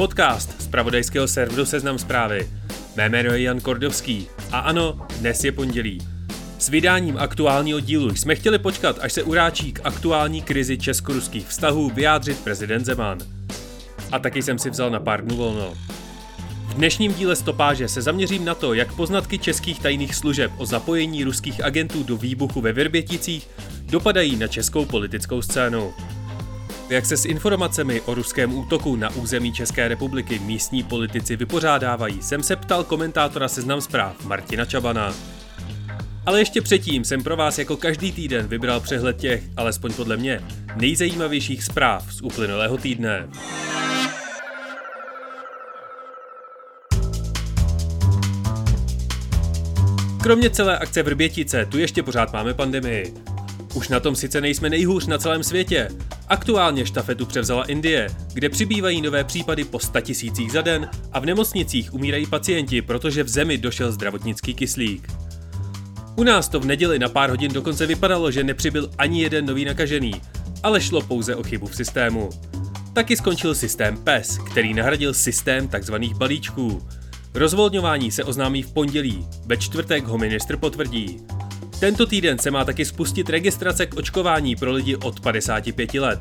Podcast z pravodajského serveru Seznam zprávy. Mé jméno je Jan Kordovský a ano, dnes je pondělí. S vydáním aktuálního dílu jsme chtěli počkat, až se uráčí k aktuální krizi česko-ruských vztahů vyjádřit prezident Zeman. A taky jsem si vzal na pár dnů volno. V dnešním díle stopáže se zaměřím na to, jak poznatky českých tajných služeb o zapojení ruských agentů do výbuchu ve Verběticích dopadají na českou politickou scénu. Jak se s informacemi o ruském útoku na území České republiky místní politici vypořádávají, jsem se ptal komentátora Seznam zpráv Martina Čabana. Ale ještě předtím jsem pro vás jako každý týden vybral přehled těch, alespoň podle mě, nejzajímavějších zpráv z uplynulého týdne. Kromě celé akce Vrbětice, tu ještě pořád máme pandemii. Už na tom sice nejsme nejhůř na celém světě. Aktuálně štafetu převzala Indie, kde přibývají nové případy po 100 tisících za den a v nemocnicích umírají pacienti, protože v zemi došel zdravotnický kyslík. U nás to v neděli na pár hodin dokonce vypadalo, že nepřibyl ani jeden nový nakažený, ale šlo pouze o chybu v systému. Taky skončil systém PES, který nahradil systém tzv. balíčků. Rozvolňování se oznámí v pondělí, ve čtvrtek ho ministr potvrdí. Tento týden se má taky spustit registrace k očkování pro lidi od 55 let.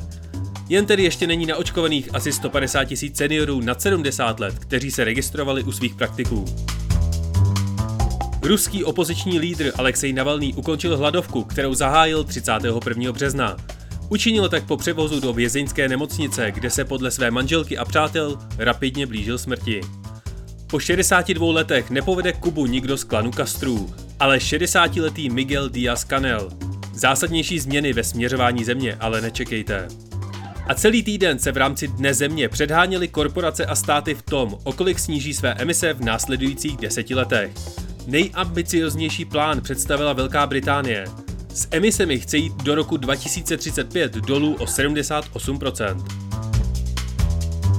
Jen tedy ještě není naočkovaných asi 150 tisíc seniorů nad 70 let, kteří se registrovali u svých praktiků. Ruský opoziční lídr Alexej Navalný ukončil hladovku, kterou zahájil 31. března. Učinil tak po převozu do vězeňské nemocnice, kde se podle své manželky a přátel rapidně blížil smrti. Po 62 letech nepovede Kubu nikdo z klanu Kastrů, ale 60-letý Miguel Díaz Canel. Zásadnější změny ve směřování země ale nečekejte. A celý týden se v rámci Dne země předháněly korporace a státy v tom, o kolik sníží své emise v následujících deseti letech. Nejambicioznější plán představila Velká Británie. S emisemi chce jít do roku 2035 dolů o 78%.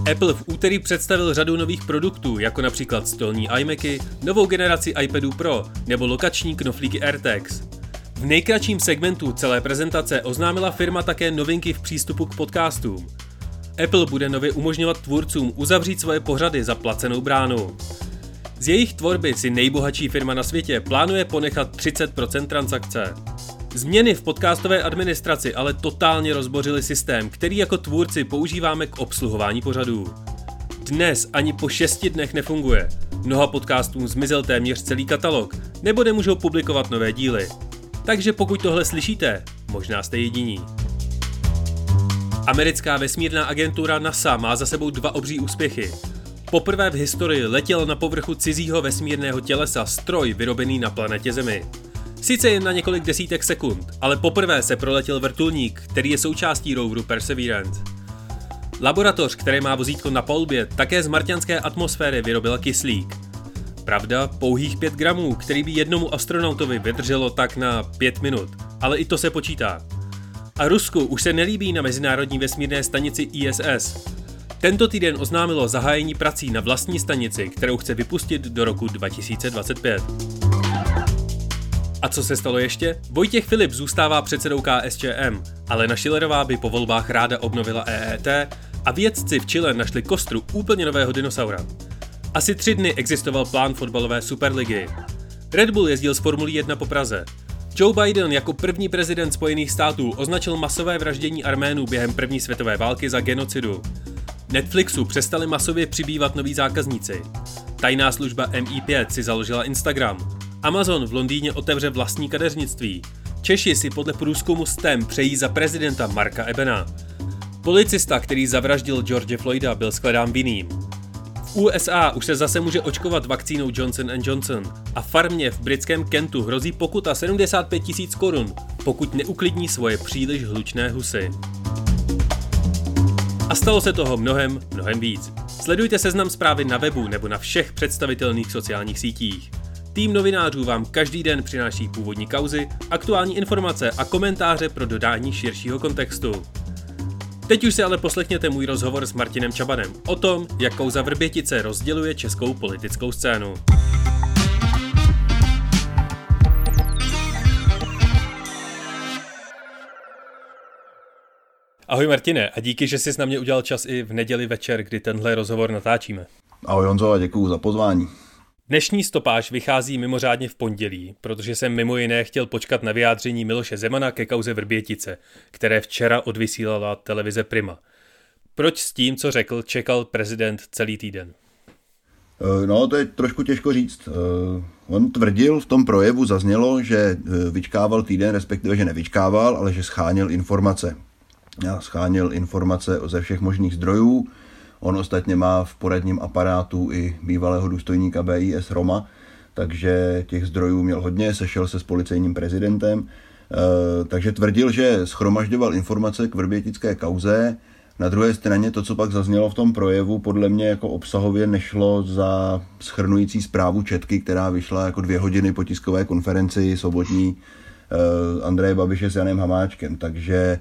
Apple v úterý představil řadu nových produktů, jako například stolní iMacy, novou generaci iPadu Pro nebo lokační knoflíky AirTags. V nejkratším segmentu celé prezentace oznámila firma také novinky v přístupu k podcastům. Apple bude nově umožňovat tvůrcům uzavřít svoje pořady za placenou bránu. Z jejich tvorby si nejbohatší firma na světě plánuje ponechat 30% transakce. Změny v podcastové administraci ale totálně rozbořily systém, který jako tvůrci používáme k obsluhování pořadů. Dnes ani po šesti dnech nefunguje. Mnoha podcastům zmizel téměř celý katalog, nebo nemůžou publikovat nové díly. Takže pokud tohle slyšíte, možná jste jediní. Americká vesmírná agentura NASA má za sebou dva obří úspěchy. Poprvé v historii letěl na povrchu cizího vesmírného tělesa stroj vyrobený na planetě Zemi. Sice jen na několik desítek sekund, ale poprvé se proletěl vrtulník, který je součástí roveru Perseverance. Laboratoř, které má vozítko na palubě, také z marťanské atmosféry vyrobila kyslík. Pravda, pouhých 5 gramů, který by jednomu astronautovi vydrželo tak na 5 minut, ale i to se počítá. A Rusku už se nelíbí na Mezinárodní vesmírné stanici ISS. Tento týden oznámilo zahájení prací na vlastní stanici, kterou chce vypustit do roku 2025. A co se stalo ještě? Vojtěch Filip zůstává předsedou KSČM, ale na Schillerová by po volbách ráda obnovila EET a vědci v Chile našli kostru úplně nového dinosaura. Asi tři dny existoval plán fotbalové superligy. Red Bull jezdil z Formulí 1 po Praze. Joe Biden jako první prezident Spojených států označil masové vraždění Arménů během první světové války za genocidu. Netflixu přestali masově přibývat noví zákazníci. Tajná služba MI5 si založila Instagram. Amazon v Londýně otevře vlastní kadeřnictví. Češi si podle průzkumu STEM přejí za prezidenta Marka Ebena. Policista, který zavraždil George Floyda, byl shledán vinným. V USA už se zase může očkovat vakcínou Johnson Johnson a farmě v britském Kentu hrozí pokuta 75 tisíc korun, pokud neuklidní svoje příliš hlučné husy. A stalo se toho mnohem, mnohem víc. Sledujte seznam zprávy na webu nebo na všech představitelných sociálních sítích. Tým novinářů vám každý den přináší původní kauzy, aktuální informace a komentáře pro dodání širšího kontextu. Teď už si ale poslechněte můj rozhovor s Martinem Čabanem o tom, jak kauza Vrbětice rozděluje českou politickou scénu. Ahoj Martine a díky, že jsi na mě udělal čas i v neděli večer, kdy tenhle rozhovor natáčíme. Ahoj Honzo a děkuju za pozvání. Dnešní stopáž vychází mimořádně v pondělí, protože jsem mimo jiné chtěl počkat na vyjádření Miloše Zemana ke kauze Vrbětice, které včera odvysílala televize Prima. Proč s tím, co řekl, čekal prezident celý týden? Eh, no, to je trošku těžko říct. Eh, on tvrdil, v tom projevu zaznělo, že eh, vyčkával týden, respektive, že nevyčkával, ale že schánil informace. Já schánil informace ze všech možných zdrojů, On ostatně má v poradním aparátu i bývalého důstojníka BIS Roma, takže těch zdrojů měl hodně, sešel se s policejním prezidentem, eh, takže tvrdil, že schromažďoval informace k vrbětické kauze. Na druhé straně to, co pak zaznělo v tom projevu, podle mě jako obsahově nešlo za schrnující zprávu Četky, která vyšla jako dvě hodiny po tiskové konferenci sobotní eh, Andreje Babiše s Janem Hamáčkem. Takže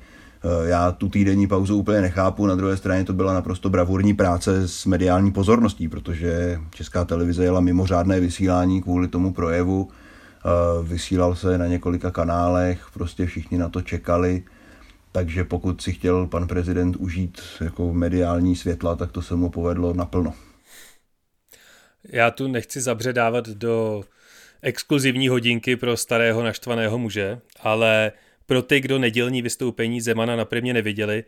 já tu týdenní pauzu úplně nechápu, na druhé straně to byla naprosto bravurní práce s mediální pozorností, protože Česká televize jela mimořádné vysílání kvůli tomu projevu, eh, vysílal se na několika kanálech, prostě všichni na to čekali, takže pokud si chtěl pan prezident užít jako mediální světla, tak to se mu povedlo naplno. Já tu nechci zabředávat do exkluzivní hodinky pro starého naštvaného muže, ale pro ty, kdo nedělní vystoupení Zemana na primě neviděli,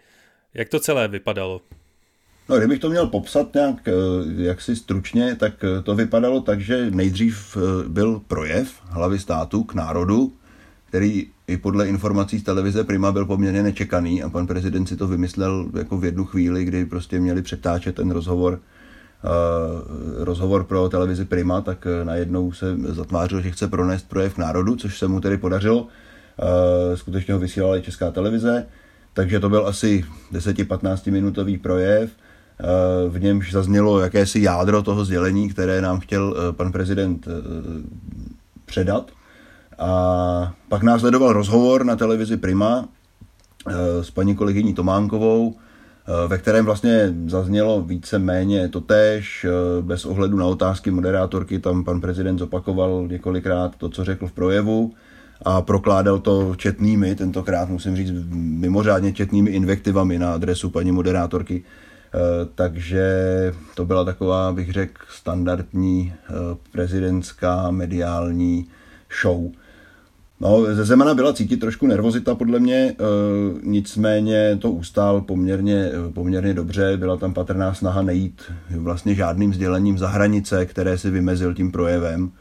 jak to celé vypadalo? No, kdybych to měl popsat nějak eh, jaksi stručně, tak eh, to vypadalo tak, že nejdřív eh, byl projev hlavy státu k národu, který i podle informací z televize Prima byl poměrně nečekaný a pan prezident si to vymyslel jako v jednu chvíli, kdy prostě měli přetáčet ten rozhovor rozhovor pro televizi Prima, tak najednou se zatvářil, že chce pronést projev k národu, což se mu tedy podařilo. Eh, skutečně ho vysílala i Česká televize, takže to byl asi 10-15 minutový projev, eh, v němž zaznělo jakési jádro toho sdělení, které nám chtěl eh, pan prezident předat. A pak následoval rozhovor na televizi Prima s paní kolegyní Tománkovou, ve kterém vlastně zaznělo více méně totéž, bez ohledu na otázky moderátorky, tam pan prezident zopakoval několikrát to, co řekl v projevu a prokládal to četnými, tentokrát musím říct mimořádně četnými invektivami na adresu paní moderátorky. Eh, takže to byla taková, bych řekl, standardní eh, prezidentská mediální show. No, ze Zemana byla cítit trošku nervozita podle mě, e, nicméně to ustál poměrně, poměrně dobře, byla tam patrná snaha nejít vlastně žádným sdělením za hranice, které si vymezil tím projevem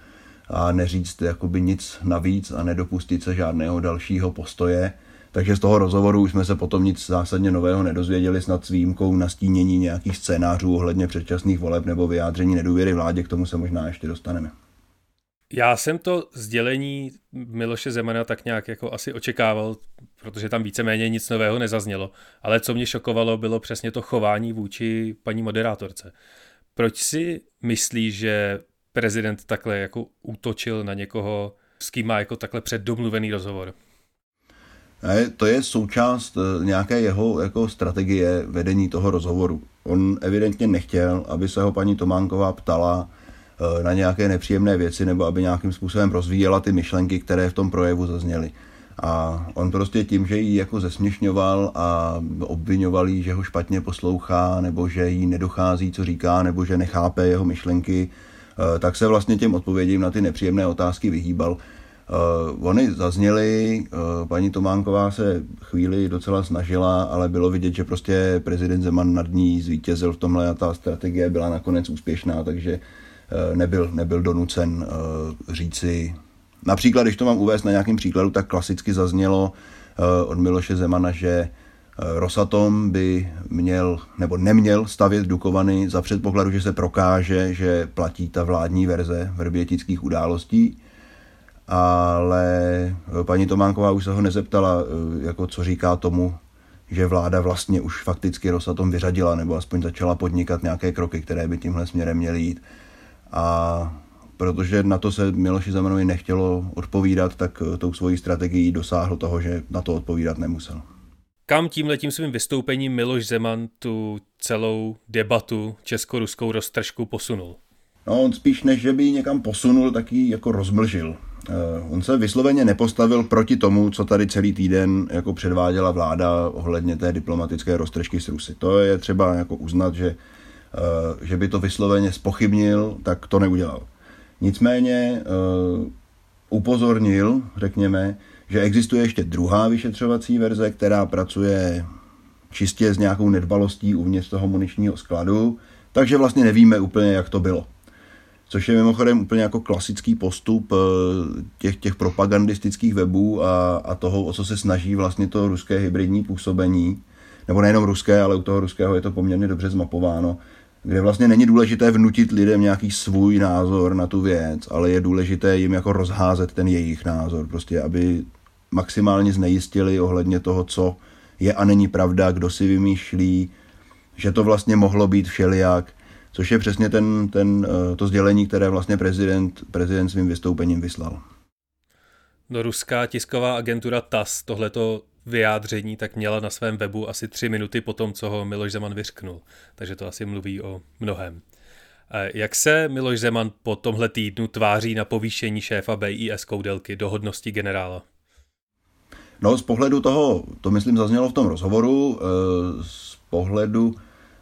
a neříct jakoby nic navíc a nedopustit se žádného dalšího postoje. Takže z toho rozhovoru už jsme se potom nic zásadně nového nedozvěděli, snad s výjimkou nastínění nějakých scénářů ohledně předčasných voleb nebo vyjádření nedůvěry vládě, k tomu se možná ještě dostaneme. Já jsem to sdělení Miloše Zemana tak nějak jako asi očekával, protože tam víceméně nic nového nezaznělo. Ale co mě šokovalo, bylo přesně to chování vůči paní moderátorce. Proč si myslí, že prezident takhle jako útočil na někoho, s kým má jako takhle předdomluvený rozhovor. To je součást eh, nějaké jeho jako strategie vedení toho rozhovoru. On evidentně nechtěl, aby se ho paní Tománková ptala eh, na nějaké nepříjemné věci nebo aby nějakým způsobem rozvíjela ty myšlenky, které v tom projevu zazněly. A on prostě tím, že ji jako zesměšňoval a obvinoval jí, že ho špatně poslouchá, nebo že jí nedochází, co říká, nebo že nechápe jeho myšlenky, tak se vlastně těm odpovědím na ty nepříjemné otázky vyhýbal. Uh, oni zazněli, uh, paní Tománková se chvíli docela snažila, ale bylo vidět, že prostě prezident Zeman nad ní zvítězil v tomhle a ta strategie byla nakonec úspěšná, takže uh, nebyl, nebyl donucen říci. Například, když to mám uvést na nějakém příkladu, tak klasicky zaznělo od Miloše Zemana, že Rosatom by měl nebo neměl stavět Dukovany za předpokladu, že se prokáže, že platí ta vládní verze vrbětických událostí, ale paní Tománková už se ho nezeptala, jako co říká tomu, že vláda vlastně už fakticky Rosatom vyřadila, nebo aspoň začala podnikat nějaké kroky, které by tímhle směrem měly jít. A protože na to se Miloši Zemanovi nechtělo odpovídat, tak tou svojí strategií dosáhl toho, že na to odpovídat nemusel. Kam tímhletím svým vystoupením Miloš Zeman tu celou debatu česko-ruskou roztržku posunul? No, on spíš než, že by ji někam posunul, tak ji jako rozmlžil. Uh, on se vysloveně nepostavil proti tomu, co tady celý týden jako předváděla vláda ohledně té diplomatické roztržky s Rusy. To je třeba jako uznat, že, uh, že by to vysloveně spochybnil, tak to neudělal. Nicméně uh, upozornil, řekněme, že existuje ještě druhá vyšetřovací verze, která pracuje čistě s nějakou nedbalostí uvnitř toho muničního skladu, takže vlastně nevíme úplně, jak to bylo. Což je mimochodem úplně jako klasický postup eh, těch, těch propagandistických webů a, a toho, o co se snaží vlastně to ruské hybridní působení. Nebo nejenom ruské, ale u toho ruského je to poměrně dobře zmapováno, kde vlastně není důležité vnutit lidem nějaký svůj názor na tu věc, ale je důležité jim jako rozházet ten jejich názor, prostě aby maximálně znejistili ohledně toho, co je a není pravda, kdo si vymýšlí, že to vlastně mohlo být všelijak, což je přesně ten, ten, eh, to sdělení, které vlastně prezident, prezident svým vystoupením vyslal. No ruská tisková agentura TAS tohleto vyjádření tak měla na svém webu asi tři minuty po tom, co ho Miloš Zeman vyřknul. Takže to asi mluví o mnohem. Jak se Miloš Zeman po tomhle týdnu tváří na povýšení šéfa BIS Koudelky do hodnosti generála? No z pohledu toho, to myslím zaznělo v tom rozhovoru, eh, z pohledu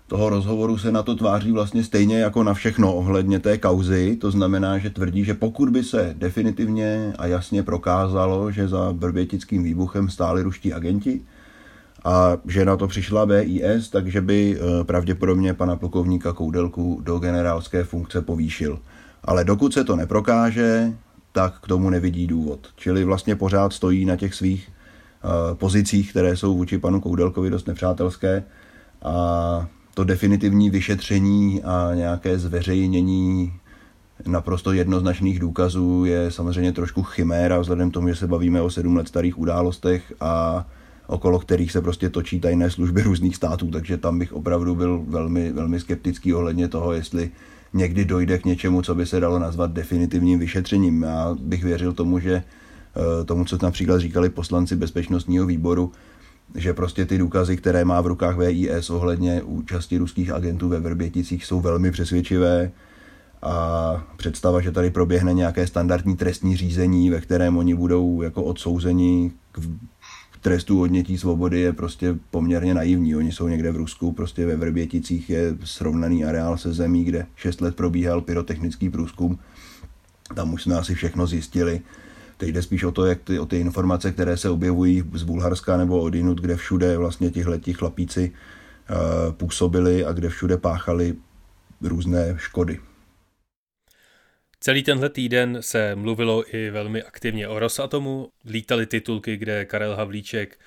toho rozhovoru se na to tváří vlastně stejně jako na všechno ohledně té kauzy. To znamená, že tvrdí, že pokud by se definitivně a jasně prokázalo, že za brbětickým výbuchem stáli ruští agenti a že na to přišla BIS, takže by eh, pravděpodobně pana plukovníka Koudelku do generálské funkce povýšil. Ale dokud se to neprokáže, tak k tomu nevidí důvod. Čili vlastně pořád stojí na těch svých pozicích, které jsou vůči panu Koudelkovi dost nepřátelské. A to definitivní vyšetření a nějaké zveřejnění naprosto jednoznačných důkazů je samozřejmě trošku chiméra, vzhledem k tomu, že se bavíme o sedm let starých událostech a okolo kterých se prostě točí tajné služby různých států, takže tam bych opravdu byl velmi, velmi skeptický ohledně toho, jestli někdy dojde k něčemu, co by se dalo nazvat definitivním vyšetřením. Já bych věřil tomu, že Eh, tomu, co například říkali poslanci bezpečnostního výboru, že prostě ty důkazy, které má v rukách VIS ohledně účasti ruských agentů ve Vrběticích, jsou velmi přesvědčivé a představa, že tady proběhne nějaké standardní trestní řízení, ve kterém oni budou jako odsouzeni k trestu odnětí svobody je prostě poměrně naivní. Oni jsou někde v Rusku, prostě ve Vrběticích je srovnaný areál se zemí, kde 6 let probíhal pyrotechnický průzkum. Tam už jsme asi všechno zjistili. Teď jde spíš o to, jak ty, o ty informace, které se objevují z Bulharska nebo od jinut, kde všude vlastně tihleti chlapíci uh, působili a kde všude páchali různé škody. Celý tenhle týden se mluvilo i velmi aktivně o Rosatomu. Lítaly titulky, kde Karel Havlíček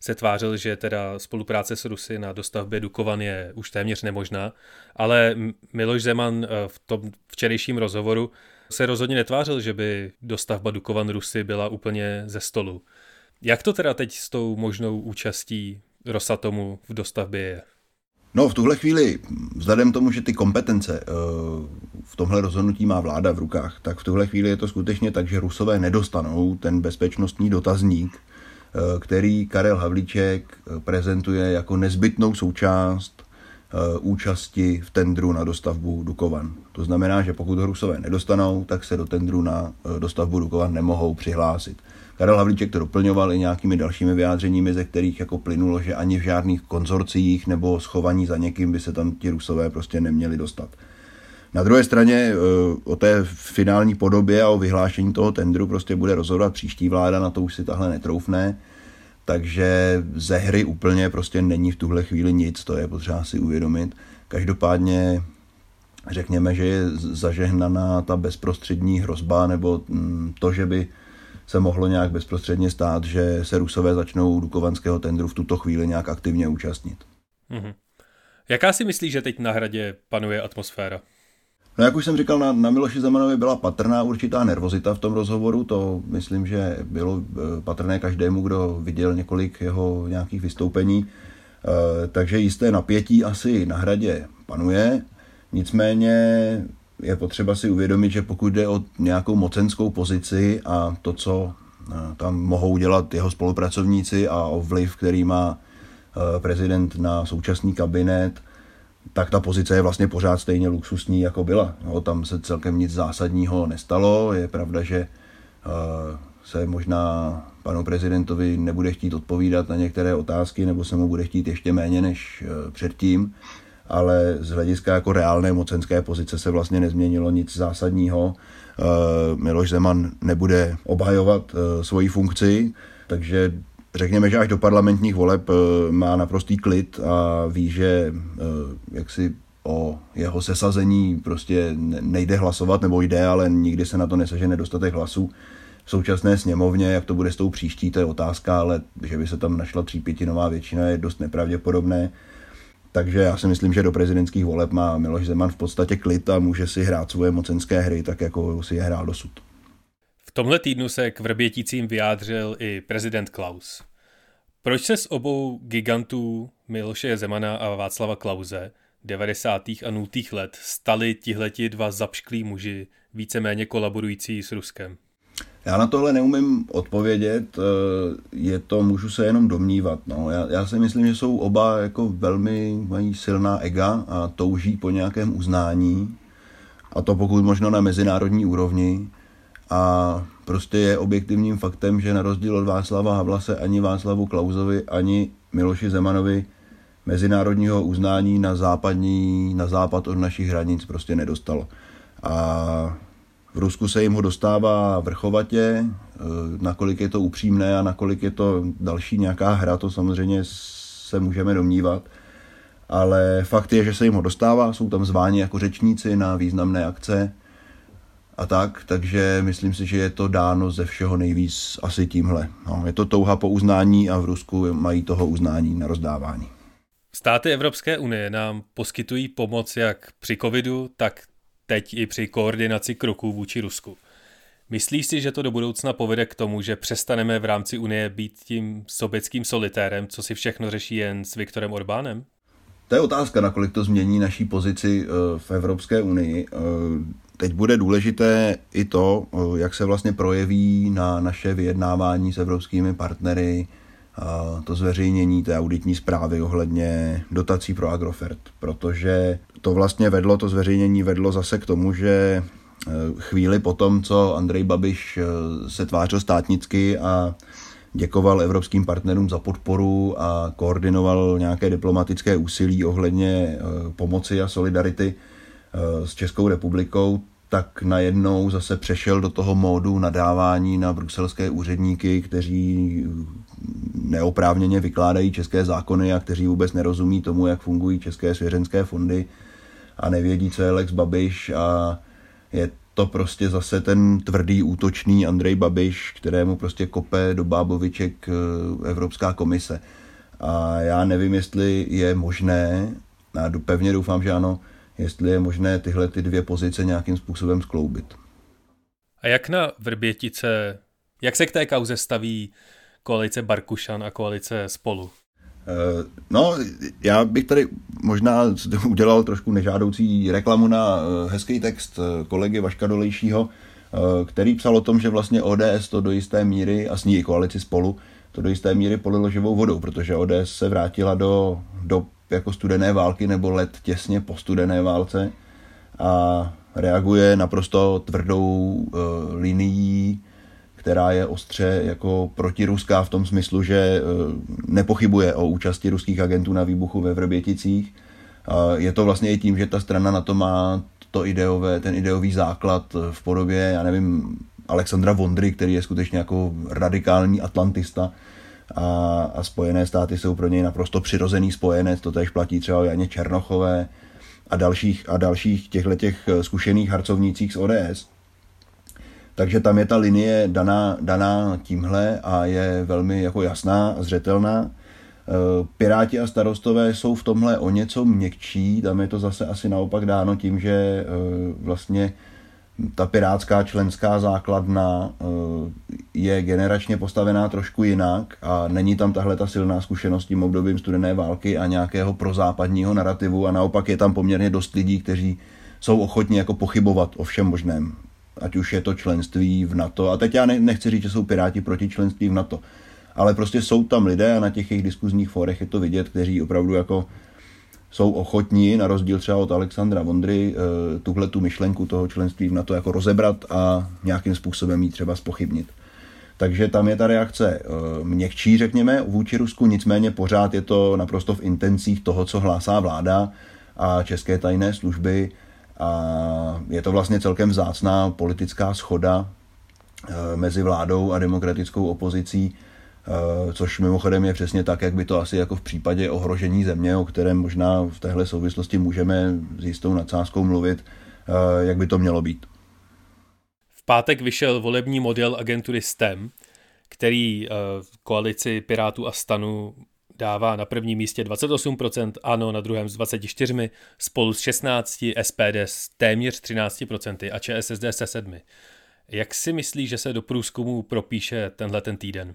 se tvářil, že teda spolupráce s Rusy na dostavbě Dukovan je už téměř nemožná, ale Miloš Zeman eh, v tom včerejším rozhovoru se rozhodně netvářil, že by dostavba Dukovan Rusy byla úplně ze stolu. Jak to teda teď s tou možnou účastí Rosatomu v dostavbě je? No, v tuhle chvíli, vzhledem tomu, že ty kompetence eh, v tomhle rozhodnutí má vláda v rukách, tak v tuhle chvíli je to skutečně tak, že Rusové nedostanou ten bezpečnostní dotazník, eh, který Karel Havlíček eh, prezentuje jako nezbytnou součást účasti v tendru na dostavbu Dukovan. To znamená, že pokud ho Rusové nedostanou, tak se do tendru na eh, dostavbu Dukovan nemohou přihlásit. Karel Havlíček to doplňoval i nějakými dalšími vyjádřeními, ze kterých jako plynulo, že ani v žádných konzorcích nebo schovaní za někým by se tam ti Rusové prostě neměli dostat. Na druhé straně eh, o té finální podobě a o vyhlášení toho tendru prostě bude rozhodovat příští vláda, na to už si tahle netroufne takže ze hry úplně prostě není v tuhle chvíli nic, to je potřeba si uvědomit. Každopádně řekněme, že je zažehnaná ta bezprostřední hrozba nebo mm, to, že by se mohlo nějak bezprostředně stát, že se Rusové začnou dukovanského tendru v tuto chvíli nějak aktivně účastnit. Mm-hmm. Jaká si myslíš, že teď na hradě panuje atmosféra? No jak už jsem říkal, na, na Miloši Zemanovi byla patrná určitá nervozita v tom rozhovoru, to myslím, že bylo eh, patrné každému, kdo viděl několik jeho nějakých vystoupení, e, takže jisté napětí asi na hradě panuje, nicméně je potřeba si uvědomit, že pokud jde o nějakou mocenskou pozici a to, co eh, tam mohou dělat jeho spolupracovníci a o vliv, který má prezident na současný kabinet, tak ta pozice je vlastně pořád stejně luxusní, jako byla. No, tam se celkem nic zásadního nestalo. Je pravda, že uh, se možná panu prezidentovi nebude chtít odpovídat na některé otázky, nebo se mu bude chtít ještě méně než uh, předtím, ale z hlediska jako reálné mocenské pozice se vlastně nezměnilo nic zásadního. Uh, Miloš Zeman nebude obhajovat svoji funkci, takže řekněme, že až do parlamentních voleb eh, má naprostý klid a ví, že eh, jak si o jeho sesazení prostě nejde hlasovat, nebo jde, ale nikdy se na to neseže nedostatek hlasů. V současné sněmovně, jak to bude s tou příští, to je otázka, ale že by se tam našla třípětinová většina, je dost nepravděpodobné. Takže já si myslím, že do prezidentských voleb má Miloš Zeman v podstatě klid a může si hrát svoje mocenské hry, tak jako si je hrál dosud. V tomhle týdnu se k Vrběticím vyjádřil i prezident Klaus. Proč se s obou gigantů Miloše Zemana a Václava Klauze 90. a 0. let stali tihleti dva zapšklí muži, víceméně kolaborující s Ruskem? Já na tohle neumím odpovědět, eh, je to, můžu se jenom domnívat. No. Já, já si myslím, že jsou oba jako velmi, mají silná ega a touží po nějakém uznání, a to pokud možno na mezinárodní úrovni. A prostě je objektivním faktem, že na rozdíl od Václava Havla se ani Václavu Klauzovi, ani Miloši Zemanovi mezinárodního uznání na, západní, na západ od našich hranic prostě nedostalo. A v Rusku se jim ho dostává vrchovatě, eh, nakolik je to upřímné a nakolik je to další nějaká hra, to samozřejmě se můžeme domnívat. Ale fakt je, že se jim ho dostává, jsou tam zváni jako řečníci na významné akce a tak, takže myslím si, že je to dáno ze všeho nejvíc asi tímhle. No, je to touha po uznání a v Rusku mají toho uznání na rozdávání. Státy Evropské unie nám poskytují pomoc jak při covidu, tak teď i při koordinaci kroků vůči Rusku. Myslíš si, že to do budoucna povede k tomu, že přestaneme v rámci Unie být tím sobeckým solitérem, co si všechno řeší jen s Viktorem Orbánem? To je otázka, nakolik to změní naší pozici eh, v Evropské unii. Eh, teď bude důležité i to, eh, jak se vlastně projeví na naše vyjednávání s evropskými partnery to zveřejnění té auditní zprávy ohledně dotací pro Agrofert, protože to vlastně vedlo, to zveřejnění vedlo zase k tomu, že chvíli potom, co Andrej Babiš se tvářil státnicky a děkoval evropským partnerům za podporu a koordinoval nějaké diplomatické úsilí ohledně eh, pomoci a solidarity eh, s Českou republikou, tak najednou zase přešel do toho módu nadávání na bruselské úředníky, kteří neoprávněně vykládají české zákony a kteří vůbec nerozumí tomu, jak fungují české svěřenské fondy a nevědí, co je Lex Babiš a je to prostě zase ten tvrdý útočný Andrej Babiš, kterému prostě kope do báboviček eh, Evropská komise. A já nevím, jestli je možné, a pevně doufám, že ano, jestli je možné tyhle ty dvě pozice nějakým způsobem skloubit. A jak na Vrbětice, jak se k té kauze staví koalice Barkušan a koalice Spolu? Eh, no, já bych tady možná udělal trošku nežádoucí reklamu na eh, hezký text eh, kolegy Vaška Dolejšího, který psal o tom, že vlastně ODS to do jisté míry, a s ní i koalici spolu, to do jisté míry polilo živou vodou, protože ODS se vrátila do, do jako studené války nebo let těsně po studené válce a reaguje naprosto tvrdou uh, linií která je ostře jako protiruská v tom smyslu, že e, nepochybuje o účasti ruských agentů na výbuchu ve Vrběticích. Je to vlastně i tím, že ta strana na to má to ideové, ten ideový základ v podobě, já nevím, Alexandra Vondry, který je skutečně jako radikální atlantista a, a Spojené státy jsou pro něj naprosto přirozený spojenec, to tež platí třeba o Janě Černochové a dalších, a dalších těchto těch zkušených harcovnících z ODS. Takže tam je ta linie daná, daná tímhle a je velmi jako jasná a zřetelná. Piráti a starostové jsou v tomhle o něco měkčí, tam je to zase asi naopak dáno tím, že vlastně ta pirátská členská základna je generačně postavená trošku jinak a není tam tahle ta silná zkušenost tím obdobím studené války a nějakého prozápadního narrativu a naopak je tam poměrně dost lidí, kteří jsou ochotní jako pochybovat o všem možném. Ať už je to členství v NATO. A teď já nechci říct, že jsou piráti proti členství v NATO. Ale prostě jsou tam lidé a na těch jejich diskuzních fórech je to vidět, kteří opravdu jako jsou ochotní, na rozdíl třeba od Alexandra Vondry, eh, tuhle tu myšlenku toho členství v NATO jako rozebrat a nějakým způsobem ji třeba spochybnit. Takže tam je ta reakce eh, měkčí, řekněme, vůči Rusku, nicméně pořád je to naprosto v intencích toho, co hlásá vláda a české tajné služby a je to vlastně celkem vzácná politická schoda eh, mezi vládou a demokratickou opozicí, což mimochodem je přesně tak, jak by to asi jako v případě ohrožení země, o kterém možná v téhle souvislosti můžeme s jistou nadsázkou mluvit, eh, jak by to mělo být. V pátek vyšel volební model agentury STEM, který koalici Pirátů a Stanu dává na prvním místě 28%, ANO na druhém s 24%, spolu s 16%, SPD s téměř 13% a ČSSD se 7%. Jak si myslíš, že se do průzkumu propíše tenhle ten týden?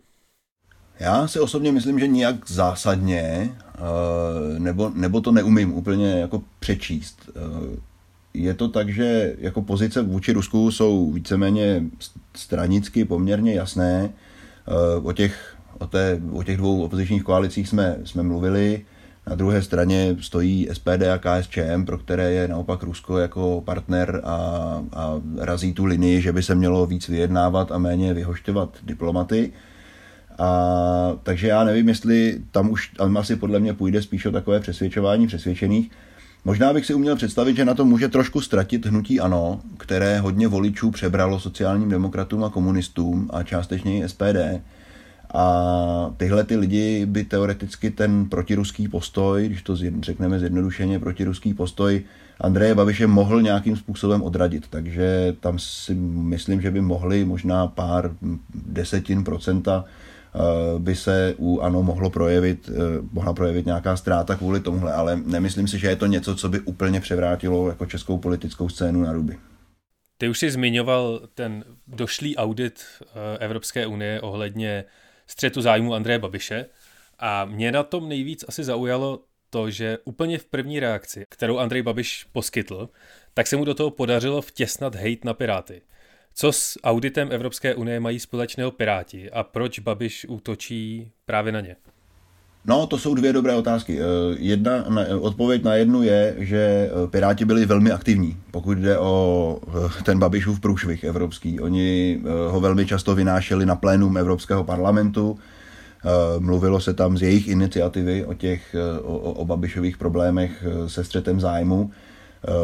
Já si osobně myslím, že nijak zásadně, eh, nebo, nebo to neumím úplně jako přečíst. Eh, je to tak, že jako pozice vůči Rusku jsou víceméně stranicky poměrně jasné. Eh, o těch o, té, o těch dvou opozičních koalicích jsme, jsme mluvili. Na druhé straně stojí SPD a KSČM, pro které je naopak Rusko jako partner a, a razí tu linii, že by se mělo víc vyjednávat a méně vyhošťovat diplomaty. A, takže já nevím, jestli tam už tam asi podle mě půjde spíš o takové přesvědčování přesvědčených. Možná bych si uměl představit, že na to může trošku ztratit hnutí ANO, které hodně voličů přebralo sociálním demokratům a komunistům a částečně i SPD a tyhle ty lidi by teoreticky ten protiruský postoj, když to řekneme zjednodušeně, protiruský postoj Andreje Babiše mohl nějakým způsobem odradit. Takže tam si myslím, že by mohli možná pár desetin procenta by se u ANO mohlo projevit, eh, mohla projevit nějaká ztráta kvůli tomuhle, ale nemyslím si, že je to něco, co by úplně převrátilo jako českou politickou scénu na ruby. Ty už jsi zmiňoval ten došlý audit eh, Evropské unie ohledně střetu zájmu Andreje Babiše a mě na tom nejvíc asi zaujalo to, že úplně v první reakci, kterou Andrej Babiš poskytl, tak se mu do toho podařilo vtěsnat hejt na Piráty. Co s auditem Evropské unie mají společného Piráti a proč Babiš útočí právě na ně? No, to jsou dvě dobré otázky. Eh, jedna, odpověď na jednu je, že eh, Piráti byli velmi aktivní, pokud jde o eh, ten Babišův průšvih evropský. Oni ho velmi často vynášeli na plénum Evropského parlamentu, mluvilo se tam z jejich iniciativy o těch, o, o Babišových problémech se střetem zájmu,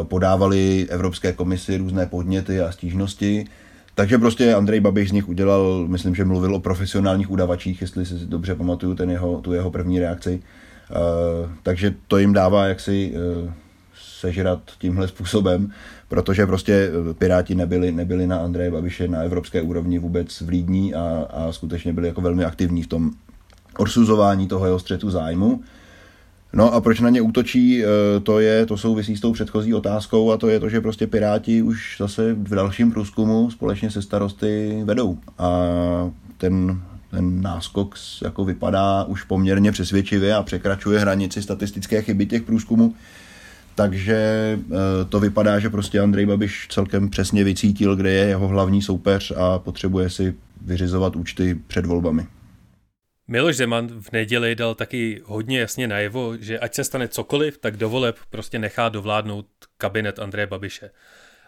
podávali Evropské komisi různé podněty a stížnosti, takže prostě Andrej Babiš z nich udělal, myslím, že mluvil o profesionálních udavačích, jestli si dobře pamatuju ten jeho, tu jeho první reakci. Uh, takže to jim dává jaksi uh, sežrat tímhle způsobem, protože prostě eh, Piráti nebyli, nebyli na Andreje Babiše na evropské úrovni vůbec vlídní a, a skutečně byli jako velmi aktivní v tom odsuzování toho jeho střetu zájmu. No a proč na ně útočí, eh, to je, to souvisí s tou předchozí otázkou a to je to, že prostě Piráti už zase v dalším průzkumu společně se starosty vedou a ten, ten náskok jako vypadá už poměrně přesvědčivě a překračuje hranici statistické chyby těch průzkumů. Takže eh, to vypadá, že prostě Andrej Babiš celkem přesně vycítil, kde je jeho hlavní soupeř a potřebuje si vyřizovat účty před volbami. Miloš Zeman v neděli dal taky hodně jasně najevo, že ať se stane cokoliv, tak do voleb prostě nechá dovládnout kabinet Andreje Babiše.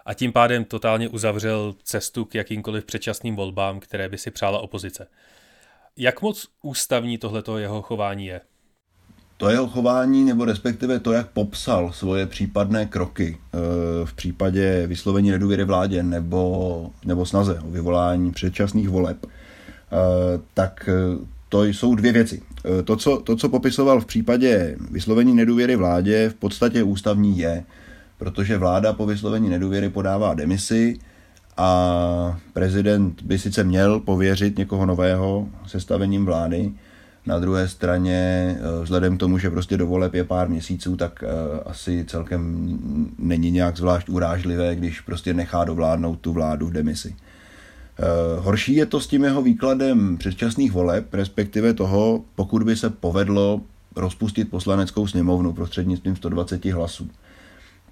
A tím pádem totálně uzavřel cestu k jakýmkoliv předčasným volbám, které by si přála opozice. Jak moc ústavní tohleto jeho chování je? To jeho chování, nebo respektive to, jak popsal svoje případné kroky eh, v případě vyslovení nedůvěry vládě nebo, nebo snaze o vyvolání předčasných voleb, eh, tak to jsou dvě věci. E, to co, to, co popisoval v případě vyslovení nedůvěry vládě, v podstatě ústavní je, protože vláda po vyslovení nedůvěry podává demisi a prezident by sice měl pověřit někoho nového sestavením vlády, Na druhé straně, vzhledem k tomu, že prostě do voleb je pár měsíců, tak asi celkem není nějak zvlášť urážlivé, když prostě nechá dovládnout tu vládu v demisi. Horší je to s tím jeho výkladem předčasných voleb, respektive toho, pokud by se povedlo rozpustit poslaneckou sněmovnu prostřednictvím 120 hlasů.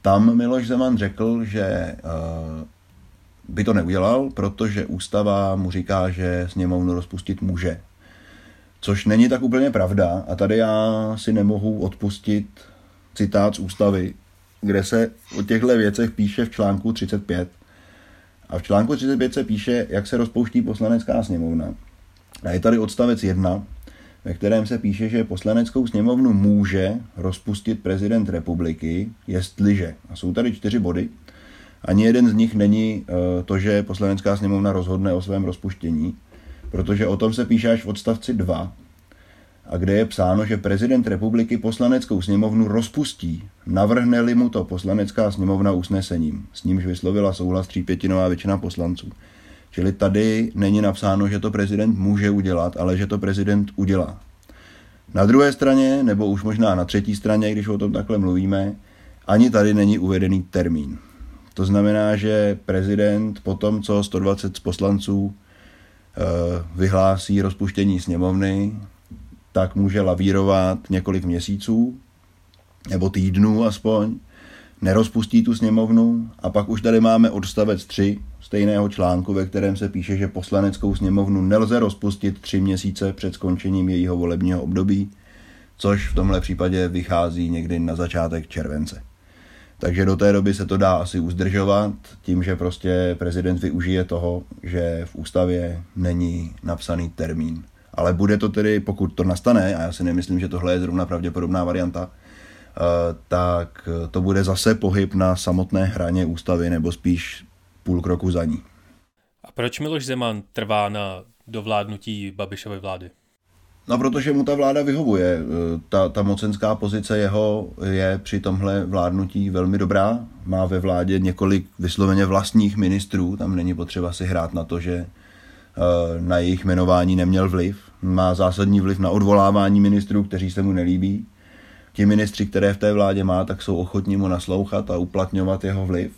Tam Miloš Zeman řekl, že eh, by to neudělal, protože ústava mu říká, že sněmovnu rozpustit může. Což není tak úplně pravda a tady já si nemohu odpustit citát z ústavy, kde se o těchto věcech píše v článku 35. A v článku 35 se píše, jak se rozpouští poslanecká sněmovna. A je tady odstavec 1, ve kterém se píše, že poslaneckou sněmovnu může rozpustit prezident republiky, jestliže. A jsou tady čtyři body. Ani jeden z nich není eh, to, že poslanecká sněmovna rozhodne o svém rozpuštění, protože o tom se píše až v odstavci 2, a kde je psáno, že prezident republiky poslaneckou sněmovnu rozpustí, navrhne-li mu to poslanecká sněmovna usnesením, s nímž vyslovila souhlas třípětinová většina poslanců. Čili tady není napsáno, že to prezident může udělat, ale že to prezident udělá. Na druhé straně, nebo už možná na třetí straně, když o tom takhle mluvíme, ani tady není uvedený termín. To znamená, že prezident po tom, co 120 poslanců eh, vyhlásí rozpuštění sněmovny, tak může lavírovat několik měsíců, nebo týdnů aspoň, nerozpustí tu sněmovnu a pak už tady máme odstavec 3, stejného článku, ve kterém se píše, že poslaneckou sněmovnu nelze rozpustit tři měsíce před skončením jejího volebního období, což v tomhle případě vychází někdy na začátek července. Takže do té doby se to dá asi uzdržovat tím, že prostě prezident využije toho, že v ústavě není napsaný termín. Ale bude to tedy, pokud to nastane, a já si nemyslím, že tohle je zrovna pravděpodobná varianta, eh, tak to bude zase pohyb na samotné hraně ústavy, nebo spíš půl kroku za ní. A proč Miloš Zeman trvá na dovládnutí Babišovy vlády? No, protože mu ta vláda vyhovuje. Ta, ta mocenská pozice jeho je při tomhle vládnutí velmi dobrá. Má ve vládě několik vysloveně vlastních ministrů, tam není potřeba si hrát na to, že eh, na jejich jmenování neměl vliv. Má zásadní vliv na odvolávání ministrů, kteří se mu nelíbí. Ti ministři, které v té vládě má, tak jsou ochotní mu naslouchat a uplatňovat jeho vliv.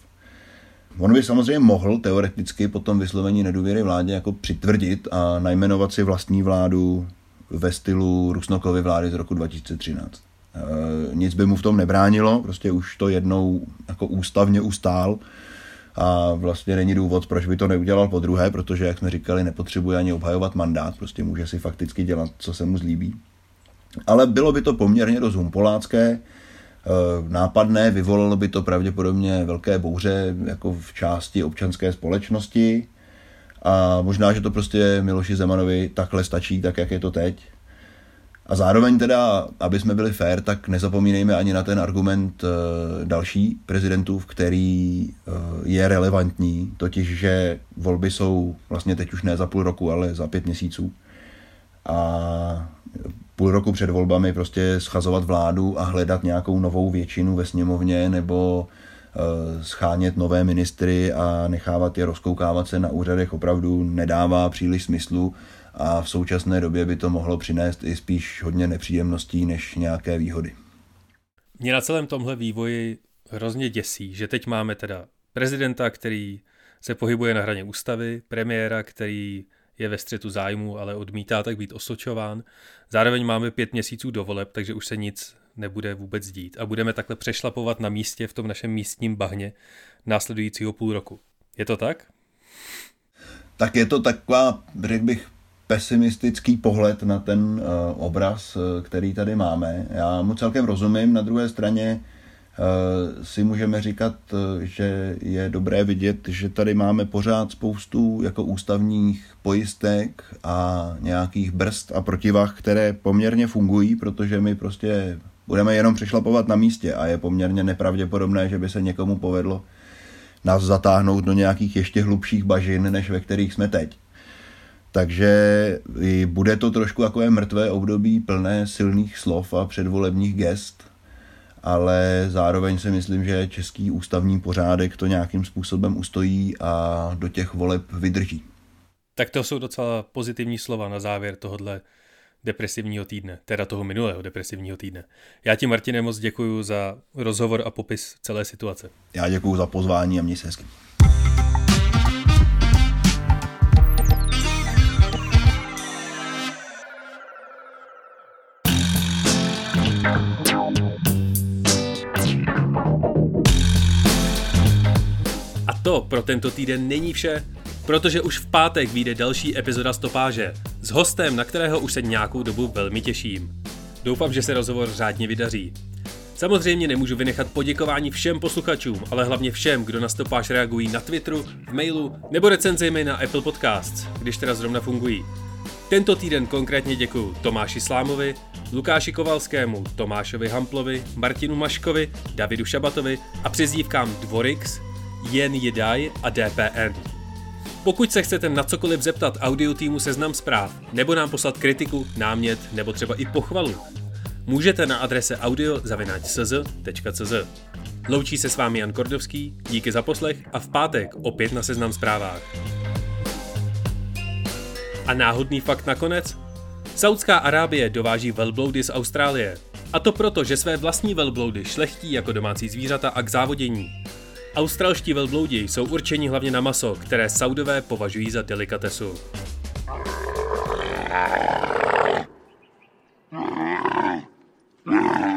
On by samozřejmě mohl teoreticky po tom vyslovení nedůvěry vládě jako přitvrdit a najmenovat si vlastní vládu ve stylu Rusnokovy vlády z roku 2013. E, nic by mu v tom nebránilo, prostě už to jednou jako ústavně ustál a vlastně není důvod, proč by to neudělal po druhé, protože, jak jsme říkali, nepotřebuje ani obhajovat mandát, prostě může si fakticky dělat, co se mu zlíbí. Ale bylo by to poměrně dost humpolácké, Eh, nápadné, vyvolalo by to pravděpodobně velké bouře jako v části občanské společnosti a možná, že to prostě Miloši Zemanovi takhle stačí, tak jak je to teď. A zároveň teda, aby jsme byli fair, tak nezapomínejme ani na ten argument eh, další prezidentů, který eh, je relevantní, totiž, že volby jsou vlastně teď už ne za půl roku, ale za pět měsíců. A půl roku před volbami prostě schazovat vládu a hledat nějakou novou většinu ve sněmovně nebo eh, schánět nové ministry a nechávat je rozkoukávat se na úřadech opravdu nedává příliš smyslu a v současné době by to mohlo přinést i spíš hodně nepříjemností než nějaké výhody. Mě na celém tomhle vývoji hrozně děsí, že teď máme teda prezidenta, který se pohybuje na hraně ústavy, premiéra, který je ve střetu zájmu, ale odmítá tak být osočován. Zároveň máme pět měsíců do voleb, takže už se nic nebude vůbec dít a budeme takhle přešlapovat na místě v tom našem místním bahně následujícího půl roku. Je to tak? Tak je to taková, řekl bych, pesimistický pohled na ten uh, obraz, uh, který tady máme. Já mu celkem rozumím, na druhé straně Eh, si můžeme říkat, eh, že je dobré vidět, že tady máme pořád spoustu jako ústavních pojistek a nějakých brzd a protivách, které poměrně fungují, protože my prostě budeme jenom přešlapovat na místě a je poměrně nepravděpodobné, že by se někomu povedlo nás zatáhnout do nějakých ještě hlubších bažin, než ve kterých jsme teď. Takže bude to trošku takové mrtvé období plné silných slov a předvolebních gest, ale zároveň si myslím, že český ústavní pořádek to nějakým způsobem ustojí a do těch voleb vydrží. Tak to jsou docela pozitivní slova na závěr tohohle depresivního týdne, teda toho minulého depresivního týdne. Já ti, Martine, moc děkuji za rozhovor a popis celé situace. Já děkuji za pozvání a měj se hezky. To pro tento týden není vše, protože už v pátek vyjde další epizoda Stopáže s hostem, na kterého už se nějakou dobu velmi těším. Doufám, že se rozhovor řádně vydaří. Samozřejmě nemůžu vynechat poděkování všem posluchačům, ale hlavně všem, kdo na stopáž reagují na Twitteru, v mailu nebo recenzemi na Apple Podcasts, když teda zrovna fungují. Tento týden konkrétně děkuji Tomáši Slámovi, Lukáši Kovalskému, Tomášovi Hamplovi, Martinu Maškovi, Davidu Šabatovi a přezdívkám Dvorix, Jen Jedaj a DPN. Pokud se chcete na cokoliv zeptat audio týmu Seznam zpráv, nebo nám poslat kritiku, námět nebo třeba i pochvalu, můžete na adrese audio.cz.cz. Loučí se s vámi Jan Kordovský, díky za poslech a v pátek opět na Seznam zprávách. A náhodný fakt nakonec? Saudská Arábie dováží velbloudy z Austrálie. A to proto, že své vlastní velbloudy šlechtí jako domácí zvířata a k závodění. Australští velbloudi jsou určeni hlavně na maso, které Saudové považují za delikatesu. Mm.